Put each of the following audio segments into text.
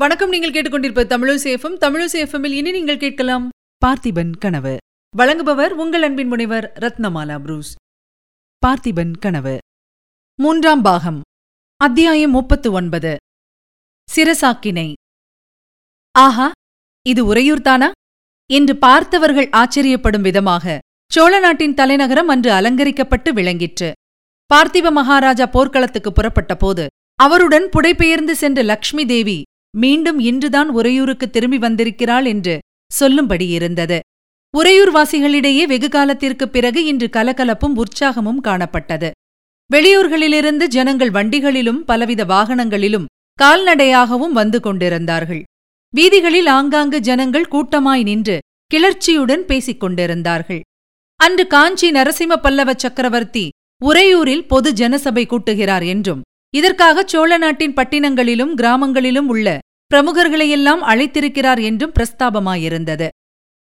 வணக்கம். நீங்கள் கேட்டுக்கொண்டிருப்ப தமிழசேஃபம் தமிழசேஃபமில் இனி நீங்கள் கேட்கலாம் பார்த்திபன் கனவு. வழங்குபவர் உங்கள் அன்பின் முனைவர் ரத்னமாலா புரூஸ். பார்த்திபன் கனவு. மூன்றாம் பாகம். அத்தியாயம் முப்பத்து ஒன்பது சிரசாக்கினை. ஆஹா இது உறையூர்தானா என்று பார்த்தவர்கள் ஆச்சரியப்படும் விதமாக சோழ நாட்டின் தலைநகரம் அன்று அலங்கரிக்கப்பட்டு விளங்கிற்று. பார்த்திப மகாராஜா போர்க்களத்துக்கு புறப்பட்ட போது அவருடன் புடைபெயர்ந்து சென்ற லக்ஷ்மி தேவி மீண்டும் இன்றுதான் உறையூருக்கு திரும்பி வந்திருக்கிறாள் என்று சொல்லும்படி இருந்தது. உறையூர் வெகு காலத்திற்குப் பிறகு இன்று கலகலப்பும் உற்சாகமும் காணப்பட்டது. வெளியூர்களிலிருந்து ஜனங்கள் வண்டிகளிலும் பலவித வாகனங்களிலும் கால்நடையாகவும் வந்து கொண்டிருந்தார்கள். வீதிகளில் ஆங்காங்கு ஜனங்கள் கூட்டமாய் நின்று கிளர்ச்சியுடன் பேசிக் கொண்டிருந்தார்கள். அன்று காஞ்சி நரசிம்ம பல்லவ சக்கரவர்த்தி உறையூரில் பொது ஜனசபை கூட்டுகிறார் என்றும் இதற்காக சோழ நாட்டின் பட்டினங்களிலும் கிராமங்களிலும் உள்ள பிரமுகர்களையெல்லாம் அழைத்திருக்கிறார் என்றும் பிரஸ்தாபமாயிருந்தது.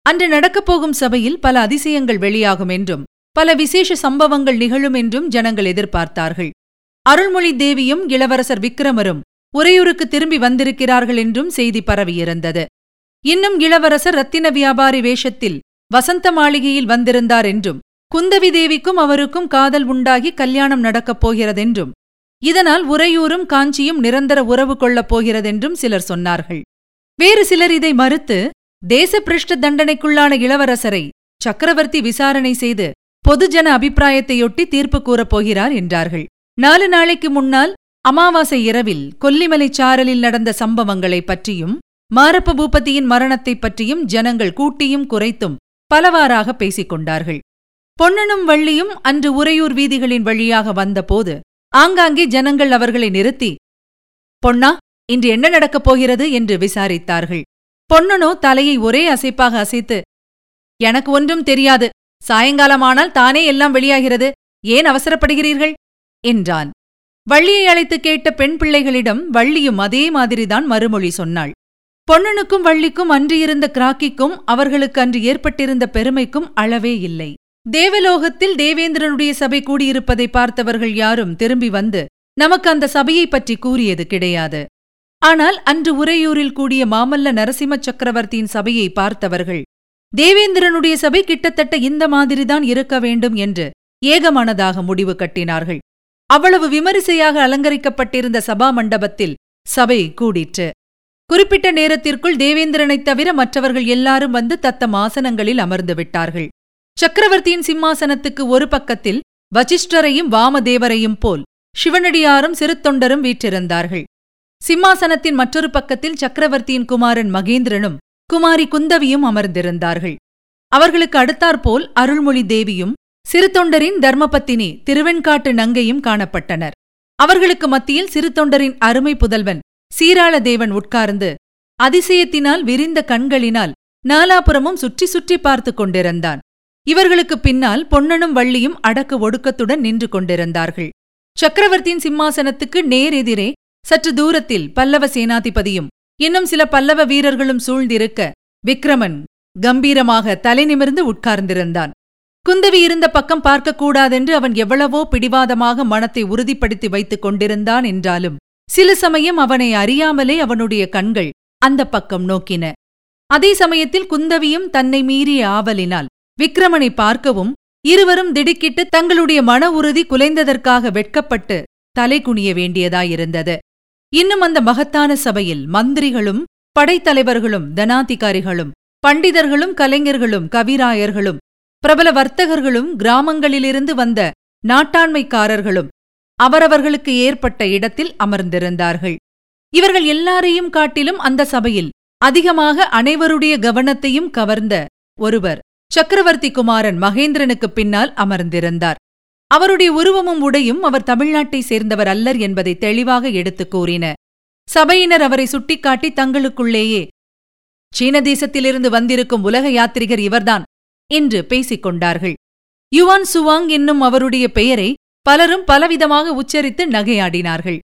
அன்று நடக்கப்போகும் சபையில் பல அதிசயங்கள் வெளியாகும் என்றும் பல விசேஷ சம்பவங்கள் நிகழும் என்றும் ஜனங்கள் எதிர்பார்த்தார்கள். அருள்மொழி தேவியும் இளவரசர் விக்ரமரும் உறையூருக்கு திரும்பி வந்திருக்கிறார்கள் என்றும் செய்தி பரவியிருந்தது. இன்னும் இளவரசர் ரத்தின வியாபாரி வேஷத்தில் வசந்த மாளிகையில் வந்திருந்தார் என்றும் குந்தவி தேவிக்கும் அவருக்கும் காதல் உண்டாகி கல்யாணம் நடக்கப் போகிறதென்றும் இதனால் உறையூரும் காஞ்சியும் நிரந்தர உறவு கொள்ளப் போகிறதென்றும் சிலர் சொன்னார்கள். வேறு சிலர் இதை மறுத்து தேசபிருஷ்ட தண்டனைக்குள்ளான இளவரசரை சக்கரவர்த்தி விசாரணை செய்து பொதுஜன அபிப்பிராயத்தையொட்டி தீர்ப்பு கூறப் போகிறார் என்றார்கள். நாலு நாளைக்கு முன்னால் அமாவாசை இரவில் கொல்லிமலை சாரலில் நடந்த சம்பவங்களைப் பற்றியும் மாரப்ப பூபதியின் மரணத்தைப் பற்றியும் ஜனங்கள் கூட்டியும் குறைத்தும் பலவாறாக பேசிக் கொண்டார்கள் பொன்னனும் வள்ளியும் அன்று உறையூர் வீதிகளின் வழியாக வந்தபோது ஆங்காங்கே ஜனங்கள் அவர்களை நிறுத்தி பொன்னா இன்று என்ன நடக்கப் போகிறது? என்று விசாரித்தார்கள். பொன்னனோ தலையை ஒரே அசைப்பாக அசைத்து எனக்கு ஒன்றும் தெரியாது. சாயங்காலமானால் தானே எல்லாம் வெளியாகிறது. ஏன் அவசரப்படுகிறீர்கள்? என்றான். வள்ளியை அழைத்து கேட்ட பெண் பிள்ளைகளிடம் வள்ளியும் அதே மாதிரிதான் மறுமொழி சொன்னாள். பொன்னனுக்கும் வள்ளிக்கும் அன்று இருந்த கிராக்கிக்கும் அவர்களுக்கு அன்று ஏற்பட்டிருந்த பெருமைக்கும் அளவே இல்லை. தேவலோகத்தில் தேவேந்திரனுடைய சபை கூடியிருப்பதை பார்த்தவர்கள் யாரும் திரும்பி வந்து நமக்கு அந்த சபையைப் பற்றி கூறியது கிடையாது. ஆனால் அன்று உறையூரில் கூடிய மாமல்ல நரசிம்ம சக்கரவர்த்தியின் சபையை பார்த்தவர்கள் தேவேந்திரனுடைய சபை கிட்டத்தட்ட இந்த மாதிரிதான் இருக்க வேண்டும் என்று ஏகமனதாக முடிவு கட்டினார்கள். அவ்வளவு விமரிசையாக அலங்கரிக்கப்பட்டிருந்த சபா மண்டபத்தில் சபை கூடிற்று. குறிப்பிட்ட நேரத்திற்குள் தேவேந்திரனைத் தவிர மற்றவர்கள் எல்லாரும் வந்து தத்தம் ஆசனங்களில் அமர்ந்து விட்டார்கள். சக்கரவர்த்தியின் சிம்மாசனத்துக்கு ஒரு பக்கத்தில் வசிஷ்டரையும் வாமதேவரையும் போல் சிவனடியாரும் சிறுத்தொண்டரும் வீற்றிருந்தார்கள். சிம்மாசனத்தின் மற்றொரு பக்கத்தில் சக்கரவர்த்தியின் குமாரன் மகேந்திரனும் குமாரி குந்தவியும் அமர்ந்திருந்தார்கள். அவர்களுக்கு அடுத்தாற்போல் அருள்மொழி தேவியும் சிறுத்தொண்டரின் தர்மபத்தினி திருவெண்காட்டு நங்கையும் காணப்பட்டனர். அவர்களுக்கு மத்தியில் சிறுத்தொண்டரின் அருமை புதல்வன் சீராளதேவன் உட்கார்ந்து அதிசயத்தினால் விரிந்த கண்களினால் நாலாபுரமும் சுற்றி சுற்றி பார்த்து கொண்டிருந்தான். இவர்களுக்குப் பின்னால் பொன்னனும் வள்ளியும் அடக்க ஒடுக்கத்துடன் நின்று கொண்டிருந்தார்கள். சக்கரவர்த்தியின் சிம்மாசனத்துக்கு நேர் எதிரே சற்று தூரத்தில் பல்லவ சேனாதிபதியும் இன்னும் சில பல்லவ வீரர்களும் சூழ்ந்திருக்க விக்ரமன் கம்பீரமாக தலை நிமிர்ந்து உட்கார்ந்திருந்தான். குந்தவி இருந்த பக்கம் பார்க்கக்கூடாதென்று அவன் எவ்வளவோ பிடிவாதமாக மனத்தை உறுதிப்படுத்தி வைத்துக் கொண்டிருந்தான் என்றாலும் சில சமயம் அவனை அறியாமலே அவனுடைய கண்கள் அந்த பக்கம் நோக்கின. அதே சமயத்தில் குந்தவியும் தன்னை மீறிய ஆவலினால் விக்ரமனை பார்க்கவும் இருவரும் திடுக்கிட்டு தங்களுடைய மன உறுதி குலைந்ததற்காக வெட்கப்பட்டு தலை குனிய வேண்டியதாயிருந்தது. இன்னும் அந்த மகத்தான சபையில் மந்திரிகளும் படைத்தலைவர்களும் தனாதிகாரிகளும் பண்டிதர்களும் கலைஞர்களும் கவிராயர்களும் பிரபல வர்த்தகர்களும் கிராமங்களிலிருந்து வந்த நாட்டாண்மைக்காரர்களும் அவரவர்களுக்கு ஏற்பட்ட இடத்தில் அமர்ந்திருந்தார்கள். இவர்கள் எல்லாரையும் காட்டிலும் அந்த சபையில் அதிகமாக அனைவருடைய கவனத்தையும் கவர்ந்த ஒருவர் சக்கரவர்த்தி குமாரன் மகேந்திரனுக்குப் பின்னால் அமர்ந்திருந்தார். அவருடைய உருவமும் உடையும் அவர் தமிழ்நாட்டை சேர்ந்தவர் அல்லர் என்பதை தெளிவாக எடுத்துக் கூறின சபையினர் அவரை சுட்டிக்காட்டி தங்களுக்குள்ளேயே சீன தேசத்திலிருந்து வந்திருக்கும் உலக யாத்திரிகர் இவர்தான் என்று பேசிக் கொண்டார்கள். யுவான் சுவாங் என்னும் அவருடைய பெயரை பலரும் பலவிதமாக உச்சரித்து நகையாடினார்கள்.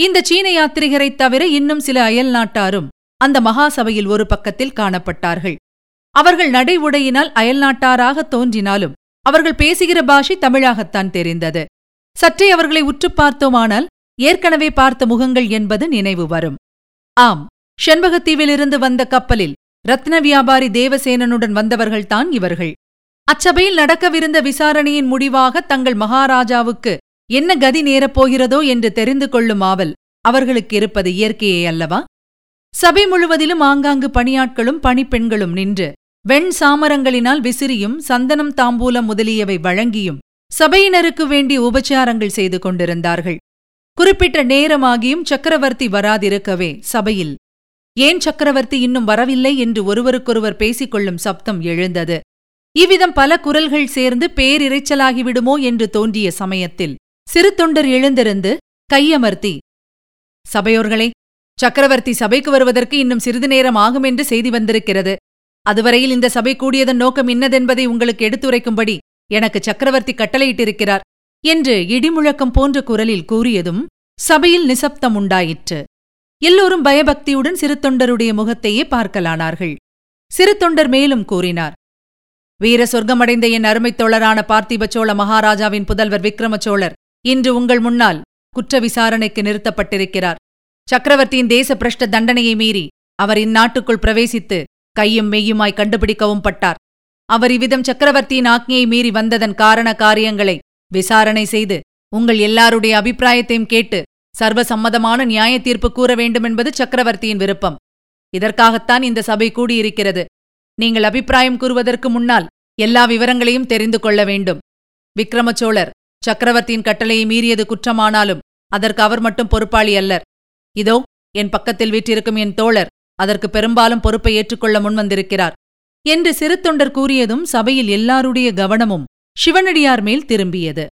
இந்த சீன யாத்திரிகரைத் தவிர இன்னும் சில அயல் நாட்டாரும் அந்த மகாசபையில் ஒரு பக்கத்தில் காணப்பட்டார்கள். அவர்கள் நடை உடையினால் அயல்நாட்டாராக தோன்றினாலும் அவர்கள் பேசுகிற பாஷை தமிழாகத்தான் தெரிந்தது. சற்றே அவர்களை உற்றுப் பார்த்தோமானால் ஏற்கனவே பார்த்த முகங்கள் என்பது நினைவு வரும். ஆம் செண்பகத்தீவிலிருந்து வந்த கப்பலில் ரத்ன வியாபாரி தேவசேனனுடன் வந்தவர்கள்தான் இவர்கள். அச்சபையில் நடக்கவிருந்த விசாரணையின் முடிவாக தங்கள் மகாராஜாவுக்கு என்ன கதி நேரப்போகிறதோ என்று தெரிந்து கொள்ளும் ஆவல் அவர்களுக்கு இருப்பது இயற்கையே அல்லவா? சபை முழுவதிலும் ஆங்காங்கு பணியாட்களும் பணிப்பெண்களும் நின்று வெண் சாமரங்களினால் விசிறியும் சந்தனம் தாம்பூலம் முதலியவை வழங்கியும் சபையினருக்கு வேண்டிய உபச்சாரங்கள் செய்து கொண்டிருந்தார்கள். குறிப்பிட்ட நேரமாகியும் சக்கரவர்த்தி வராதிருக்கவே சபையில். ஏன் சக்கரவர்த்தி இன்னும் வரவில்லை என்று ஒருவருக்கொருவர் பேசிக்கொள்ளும் சப்தம் எழுந்தது. இவ்விதம் பல குரல்கள் சேர்ந்து பேரிரைச்சலாகிவிடுமோ என்று தோன்றிய சமயத்தில் சிறு தொண்டர் எழுந்திருந்து கையமர்த்தி. சபையோர்களே சக்கரவர்த்தி சபைக்கு வருவதற்கு இன்னும் சிறிது நேரம் ஆகும் என்று செய்தி வந்திருக்கிறது. அதுவரையில் இந்த சபை கூடியதன் நோக்கம் இன்னதென்பதை உங்களுக்கு எடுத்துரைக்கும்படி எனக்கு சக்கரவர்த்தி கட்டளையிட்டிருக்கிறார் என்று இடிமுழக்கம் போன்ற குரலில் கூறியதும் சபையில் நிசப்தம் உண்டாயிற்று. எல்லோரும் பயபக்தியுடன் சிறு தொண்டருடைய முகத்தையே பார்க்கலானார்கள். சிறு தொண்டர் மேலும் கூறினார் வீர சொர்க்கமடைந்த என் அருமைத் தோழரான பார்த்திப சோழ மகாராஜாவின் புதல்வர் விக்ரம சோழர் இன்று உங்கள் முன்னால் குற்ற விசாரணைக்கு நிறுத்தப்பட்டிருக்கிறார். சக்கரவர்த்தியின் தேச பிரஷ்ட தண்டனையை மீறி அவர் இந்நாட்டுக்குள் பிரவேசித்து கையும் மெய்யுமாய் கண்டுபிடிக்கவும் பட்டார். அவர் இவ்விதம் சக்கரவர்த்தியின் ஆக்ஞையை மீறி வந்ததன் காரண காரியங்களை விசாரணை செய்து உங்கள் எல்லாருடைய அபிப்பிராயத்தையும் கேட்டு சர்வசம்மதமான நியாய தீர்ப்பு கூற வேண்டுமென்பது சக்கரவர்த்தியின் விருப்பம். இதற்காகத்தான் இந்த சபை கூடியிருக்கிறது. நீங்கள் அபிப்பிராயம் கூறுவதற்கு முன்னால் எல்லா விவரங்களையும் தெரிந்து கொள்ள வேண்டும். விக்ரமச்சோழர் சக்கரவர்த்தியின் கட்டளையை மீறியது குற்றமானாலும் அதற்கு அவர் மட்டும் பொறுப்பாளி அல்லர். இதோ என் பக்கத்தில் வீற்றிருக்கும் என் தோழர் அதற்கு பெரும்பாலும் பொறுப்பை ஏற்றுக்கொள்ள முன்வந்திருக்கிறார். என்று சிறுத்தொண்டர் கூறியதும் சபையில் எல்லாருடைய கவனமும் சிவனடியார் மேல் திரும்பியது.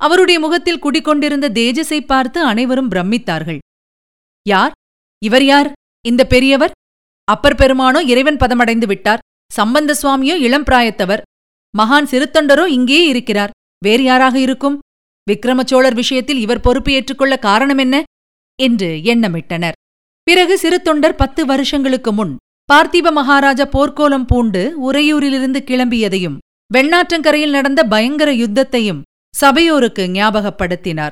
அவருடைய முகத்தில் குடிக்கொண்டிருந்த தேஜஸை பார்த்து அனைவரும் பிரமித்தார்கள். யார்? இவர் யார்? இந்த பெரியவர்? அப்பர் பெருமானோ இறைவன் பதமடைந்து விட்டார். சம்பந்த சுவாமியோ இளம் பிராயத்தவர். மகான் சிறுத்தொண்டரோ இங்கேயே இருக்கிறார். வேறு யாராக இருக்கும்? விக்ரமச்சோழர் விஷயத்தில் இவர் பொறுப்பு ஏற்றுக்கொள்ள காரணம் என்ன? என்று எண்ணமிட்டனர். பிறகு சிறு தொண்டர் பத்து வருஷங்களுக்கு முன் பார்த்திப மகாராஜா போர்க்கோலம் பூண்டு உறையூரிலிருந்து கிளம்பியதையும் வெண்ணாற்றங்கரையில் நடந்த பயங்கர யுத்தத்தையும் சபையோருக்கு ஞாபகப்படுத்தினார்.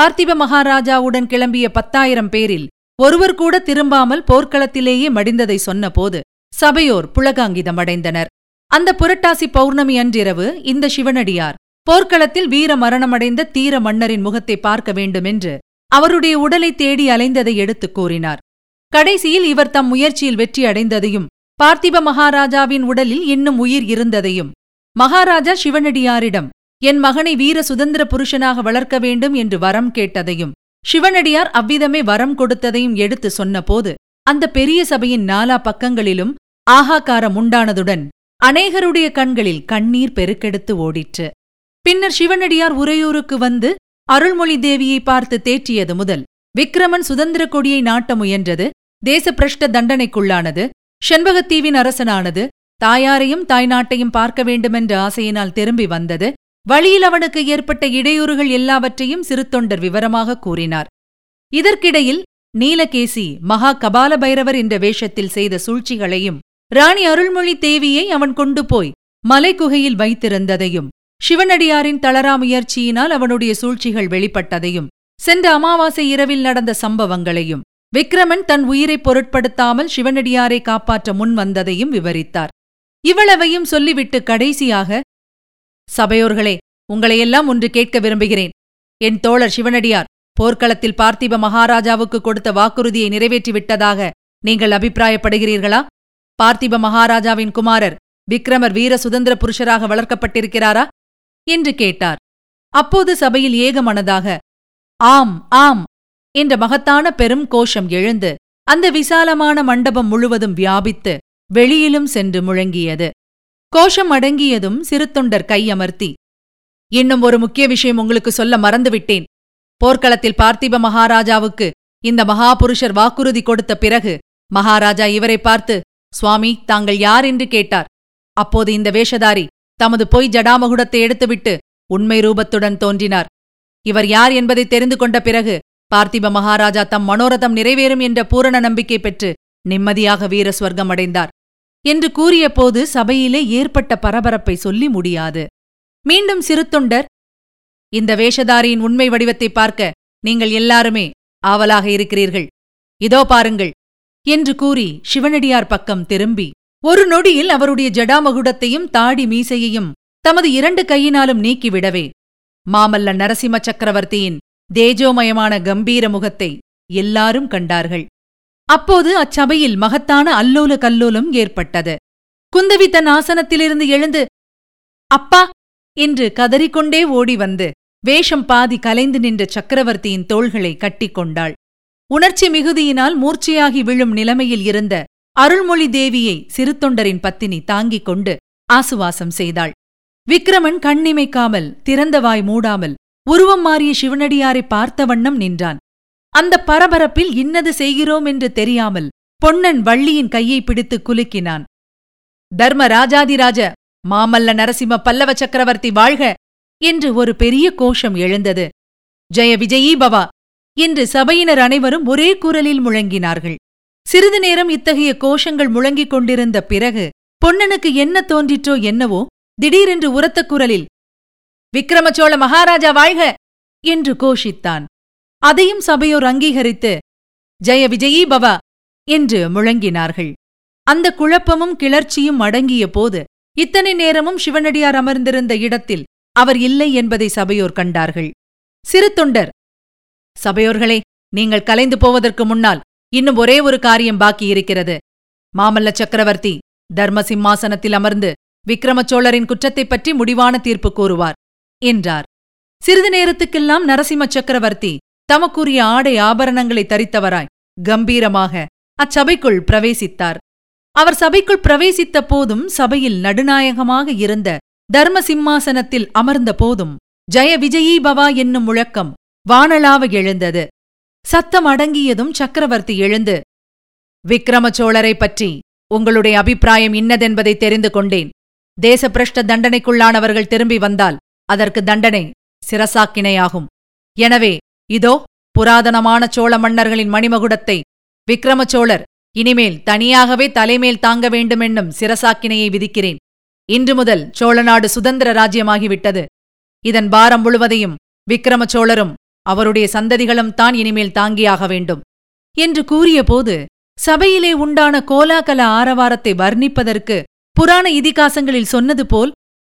பார்த்திப மகாராஜாவுடன் கிளம்பிய பத்தாயிரம் பேரில் ஒருவர் கூட திரும்பாமல் போர்க்களத்திலேயே மடிந்ததை சொன்னபோது சபையோர் புலகாங்கிதமடைந்தனர். அந்த புரட்டாசி பௌர்ணமி அன்றிரவு இந்த சிவனடியார் போர்க்களத்தில் வீர மரணமடைந்த தீர மன்னரின் முகத்தை பார்க்க வேண்டுமென்று அவருடைய உடலை தேடி அலைந்ததை எடுத்துக் கூறினார். கடைசியில் இவர் தம் முயற்சியில் வெற்றி அடைந்ததையும் பார்த்திப மகாராஜாவின் உடலில் இன்னும் உயிர் இருந்ததையும். மகாராஜா சிவனடியாரிடம் என் மகனை வீர சுதந்திர புருஷனாக வளர்க்க வேண்டும் என்று வரம் கேட்டதையும் சிவனடியார் அவ்விதமே வரம் கொடுத்ததையும் எடுத்து சொன்னபோது அந்த பெரிய சபையின் நாலா பக்கங்களிலும் ஆகாக்காரம் உண்டானதுடன் அநேகருடைய கண்களில் கண்ணீர் பெருக்கெடுத்து ஓடிற்று. பின்னர் சிவனடியார் உறையூருக்கு வந்து அருள்மொழி தேவியை பார்த்து தேற்றியது முதல் விக்ரமன் சுதந்திர கொடியை நாட்ட முயன்றது தேசப்பிரஷ்ட தண்டனைக்குள்ளானது. செண்பகத்தீவின் அரசனானது தாயாரையும் தாய்நாட்டையும் பார்க்க வேண்டுமென்ற ஆசையினால் திரும்பி வந்தது. வழியில் அவனுக்கு ஏற்பட்ட இடையூறுகள் எல்லாவற்றையும் சிறுத்தொண்டர் விவரமாக கூறினார். இதற்கிடையில் நீலகேசி மகா கபால பைரவர் என்ற வேஷத்தில் செய்த சூழ்ச்சிகளையும் ராணி அருள்மொழி தேவியை அவன் கொண்டு போய் மலைக்குகையில் வைத்திருந்ததையும் சிவனடியாரின் தளரா முயற்சியினால் அவனுடைய சூழ்ச்சிகள் வெளிப்பட்டதையும் சென்ற அமாவாசை இரவில் நடந்த சம்பவங்களையும் விக்ரமன் தன் உயிரை பொருட்படுத்தாமல் சிவனடியாரை காப்பாற்ற முன் வந்ததையும் விவரித்தார். இவ்வளவையும் சொல்லிவிட்டு கடைசியாக சபையோர்களே உங்களையெல்லாம் ஒன்று கேட்க விரும்புகிறேன். என் தோழர் சிவனடியார் போர்க்களத்தில் பார்த்திப மகாராஜாவுக்கு கொடுத்த வாக்குறுதியை நிறைவேற்றிவிட்டதாக நீங்கள் அபிப்பிராயப்படுகிறீர்களா? பார்த்திப மகாராஜாவின் குமாரர் விக்ரமர் வீர சுதந்திர புருஷராக வளர்க்கப்பட்டிருக்கிறாரா? என்று கேட்டார். அப்போது சபையில் ஏகமனதாக ஆம் ஆம் என்ற மகத்தான பெரும் கோஷம் எழுந்து அந்த விசாலமான மண்டபம் முழுவதும் வியாபித்து வெளியிலும் சென்று முழங்கியது. கோஷம் அடங்கியதும் சிறுத்தொண்டர் கையமர்த்தி இன்னும் ஒரு முக்கிய விஷயம் உங்களுக்கு சொல்ல மறந்துவிட்டேன். போர்க்களத்தில் பார்த்திப மகாராஜாவுக்கு இந்த மகாபுருஷர் வாக்குறுதி கொடுத்த பிறகு மகாராஜா இவரை பார்த்து சுவாமி தாங்கள் யார் என்று கேட்டார். அப்போது இந்த வேஷதாரி தமது பொய் ஜடாமகுடத்தை எடுத்துவிட்டு உண்மை ரூபத்துடன் தோன்றினார். இவர் யார் என்பதை தெரிந்து கொண்ட பிறகு பார்த்திப மகாராஜா தம் மனோரதம் நிறைவேறும் என்ற பூரண நம்பிக்கை பெற்று நிம்மதியாக வீர ஸ்வர்க்கம் அடைந்தார். என்று கூறியபோது சபையிலே ஏற்பட்ட பரபரப்பை சொல்லி முடியாது. மீண்டும் சிறுத்தொண்டர் இந்த வேஷதாரியின் உண்மை வடிவத்தை பார்க்க நீங்கள் எல்லாருமே ஆவலாக இருக்கிறீர்கள். இதோ பாருங்கள் என்று கூறி சிவனடியார் பக்கம் திரும்பி ஒரு நொடியில் அவருடைய ஜடாமகுடத்தையும் தாடி மீசையையும் தமது இரண்டு கையினாலும் நீக்கிவிடவே மாமல்ல நரசிம்ம சக்கரவர்த்தியின் தேஜோமயமான கம்பீர முகத்தை எல்லாரும் கண்டார்கள். அப்போது அச்சபையில் மகத்தான அல்லோல கல்லோலம் ஏற்பட்டது. குந்தவி தன் ஆசனத்திலிருந்து எழுந்து அப்பா! என்று கதறிக்கொண்டே ஓடி வந்து வேஷம் பாதி கலைந்து நின்ற சக்கரவர்த்தியின் தோள்களை கட்டிக்கொண்டாள் உணர்ச்சி மிகுதியினால் மூர்ச்சையாகி விழும் நிலைமையில் இருந்த அருள்மொழி தேவியை சிறுத்தொண்டரின் பத்தினி தாங்கிக் கொண்டு ஆசுவாசம் செய்தாள். விக்ரமன் கண்ணிமைக்காமல் திறந்த வாய் மூடாமல் உருவம் மாறிய சிவனடியாரை பார்த்த வண்ணம் நின்றான். அந்த பரபரப்பில் இன்னது செய்கிறோம் என்று தெரியாமல் பொன்னன் வள்ளியின் கையை பிடித்து குலுக்கினான். தர்ம ராஜாதிராஜ மாமல்ல நரசிம்ம பல்லவ சக்கரவர்த்தி வாழ்க! என்று ஒரு பெரிய கோஷம் எழுந்தது. ஜெய விஜயீ பவா! என்று சபையினர் அனைவரும் ஒரே குரலில் முழங்கினார்கள். சிறிது நேரம் இத்தகைய கோஷங்கள் முழங்கிக் கொண்டிருந்த பிறகு பொன்னனுக்கு என்ன தோன்றிற்றோ என்னவோ திடீரென்று உரத்த குரலில் விக்ரமச்சோழ மகாராஜா வாழ்க! என்று கோஷித்தான். அதையும் சபையோர் அங்கீகரித்து ஜெய விஜயீ பவா! என்று முழங்கினார்கள். அந்த குழப்பமும் கிளர்ச்சியும் அடங்கிய போது இத்தனை நேரமும் சிவனடியார் அமர்ந்திருந்த இடத்தில் அவர் இல்லை என்பதை சபையோர் கண்டார்கள். சிறு தொண்டர்! சபையோர்களே நீங்கள் கலைந்து போவதற்கு முன்னால் இன்னும் ஒரே ஒரு காரியம் பாக்கி இருக்கிறது. மாமல்ல சக்கரவர்த்தி தர்ம சிம்மாசனத்தில் அமர்ந்து விக்ரமச்சோழரின் குற்றத்தைப் பற்றி முடிவான தீர்ப்பு கூறுவார். என்றார். சிறிது நேரத்துக்கெல்லாம் நரசிம்ம சக்கரவர்த்தி தமக்குரிய ஆடை ஆபரணங்களை தரித்தவராய் கம்பீரமாக அச்சபைக்குள் பிரவேசித்தார். அவர் சபைக்குள் பிரவேசித்த போதும் சபையில் நடுநாயகமாக இருந்த தர்ம சிம்மாசனத்தில் அமர்ந்த போதும் ஜெய விஜயீ பவா என்னும் முழக்கம் வானளாவ எழுந்தது. சத்தம் அடங்கியதும் சக்கரவர்த்தி எழுந்து விக்ரமச்சோழரை பற்றி உங்களுடைய அபிப்பிராயம் இன்னதென்பதை தெரிந்து கொண்டேன். தேசபிரஷ்ட தண்டனைக்குள்ளானவர்கள் திரும்பி வந்தால் அதற்கு தண்டனை சிரசாக்கினையாகும். எனவே இதோ புராதனமான சோழ மன்னர்களின் மணிமகுடத்தை விக்ரமச்சோழர் இனிமேல் தனியாகவே தலைமேல் தாங்க வேண்டுமென்னும் சிரசாக்கினையை விதிக்கிறேன். இன்று முதல் சோழநாடு சுதந்திர ராஜ்யமாகிவிட்டது. இதன் பாரம் முழுவதையும் விக்ரமச்சோழரும் அவருடைய சந்ததிகளும் தான் இனிமேல் தாங்கியாக வேண்டும். என்று கூறியபோது சபையிலே உண்டான கோலாகல ஆரவாரத்தை வர்ணிப்பதற்கு புராண இதிகாசங்களில் சொன்னது போல்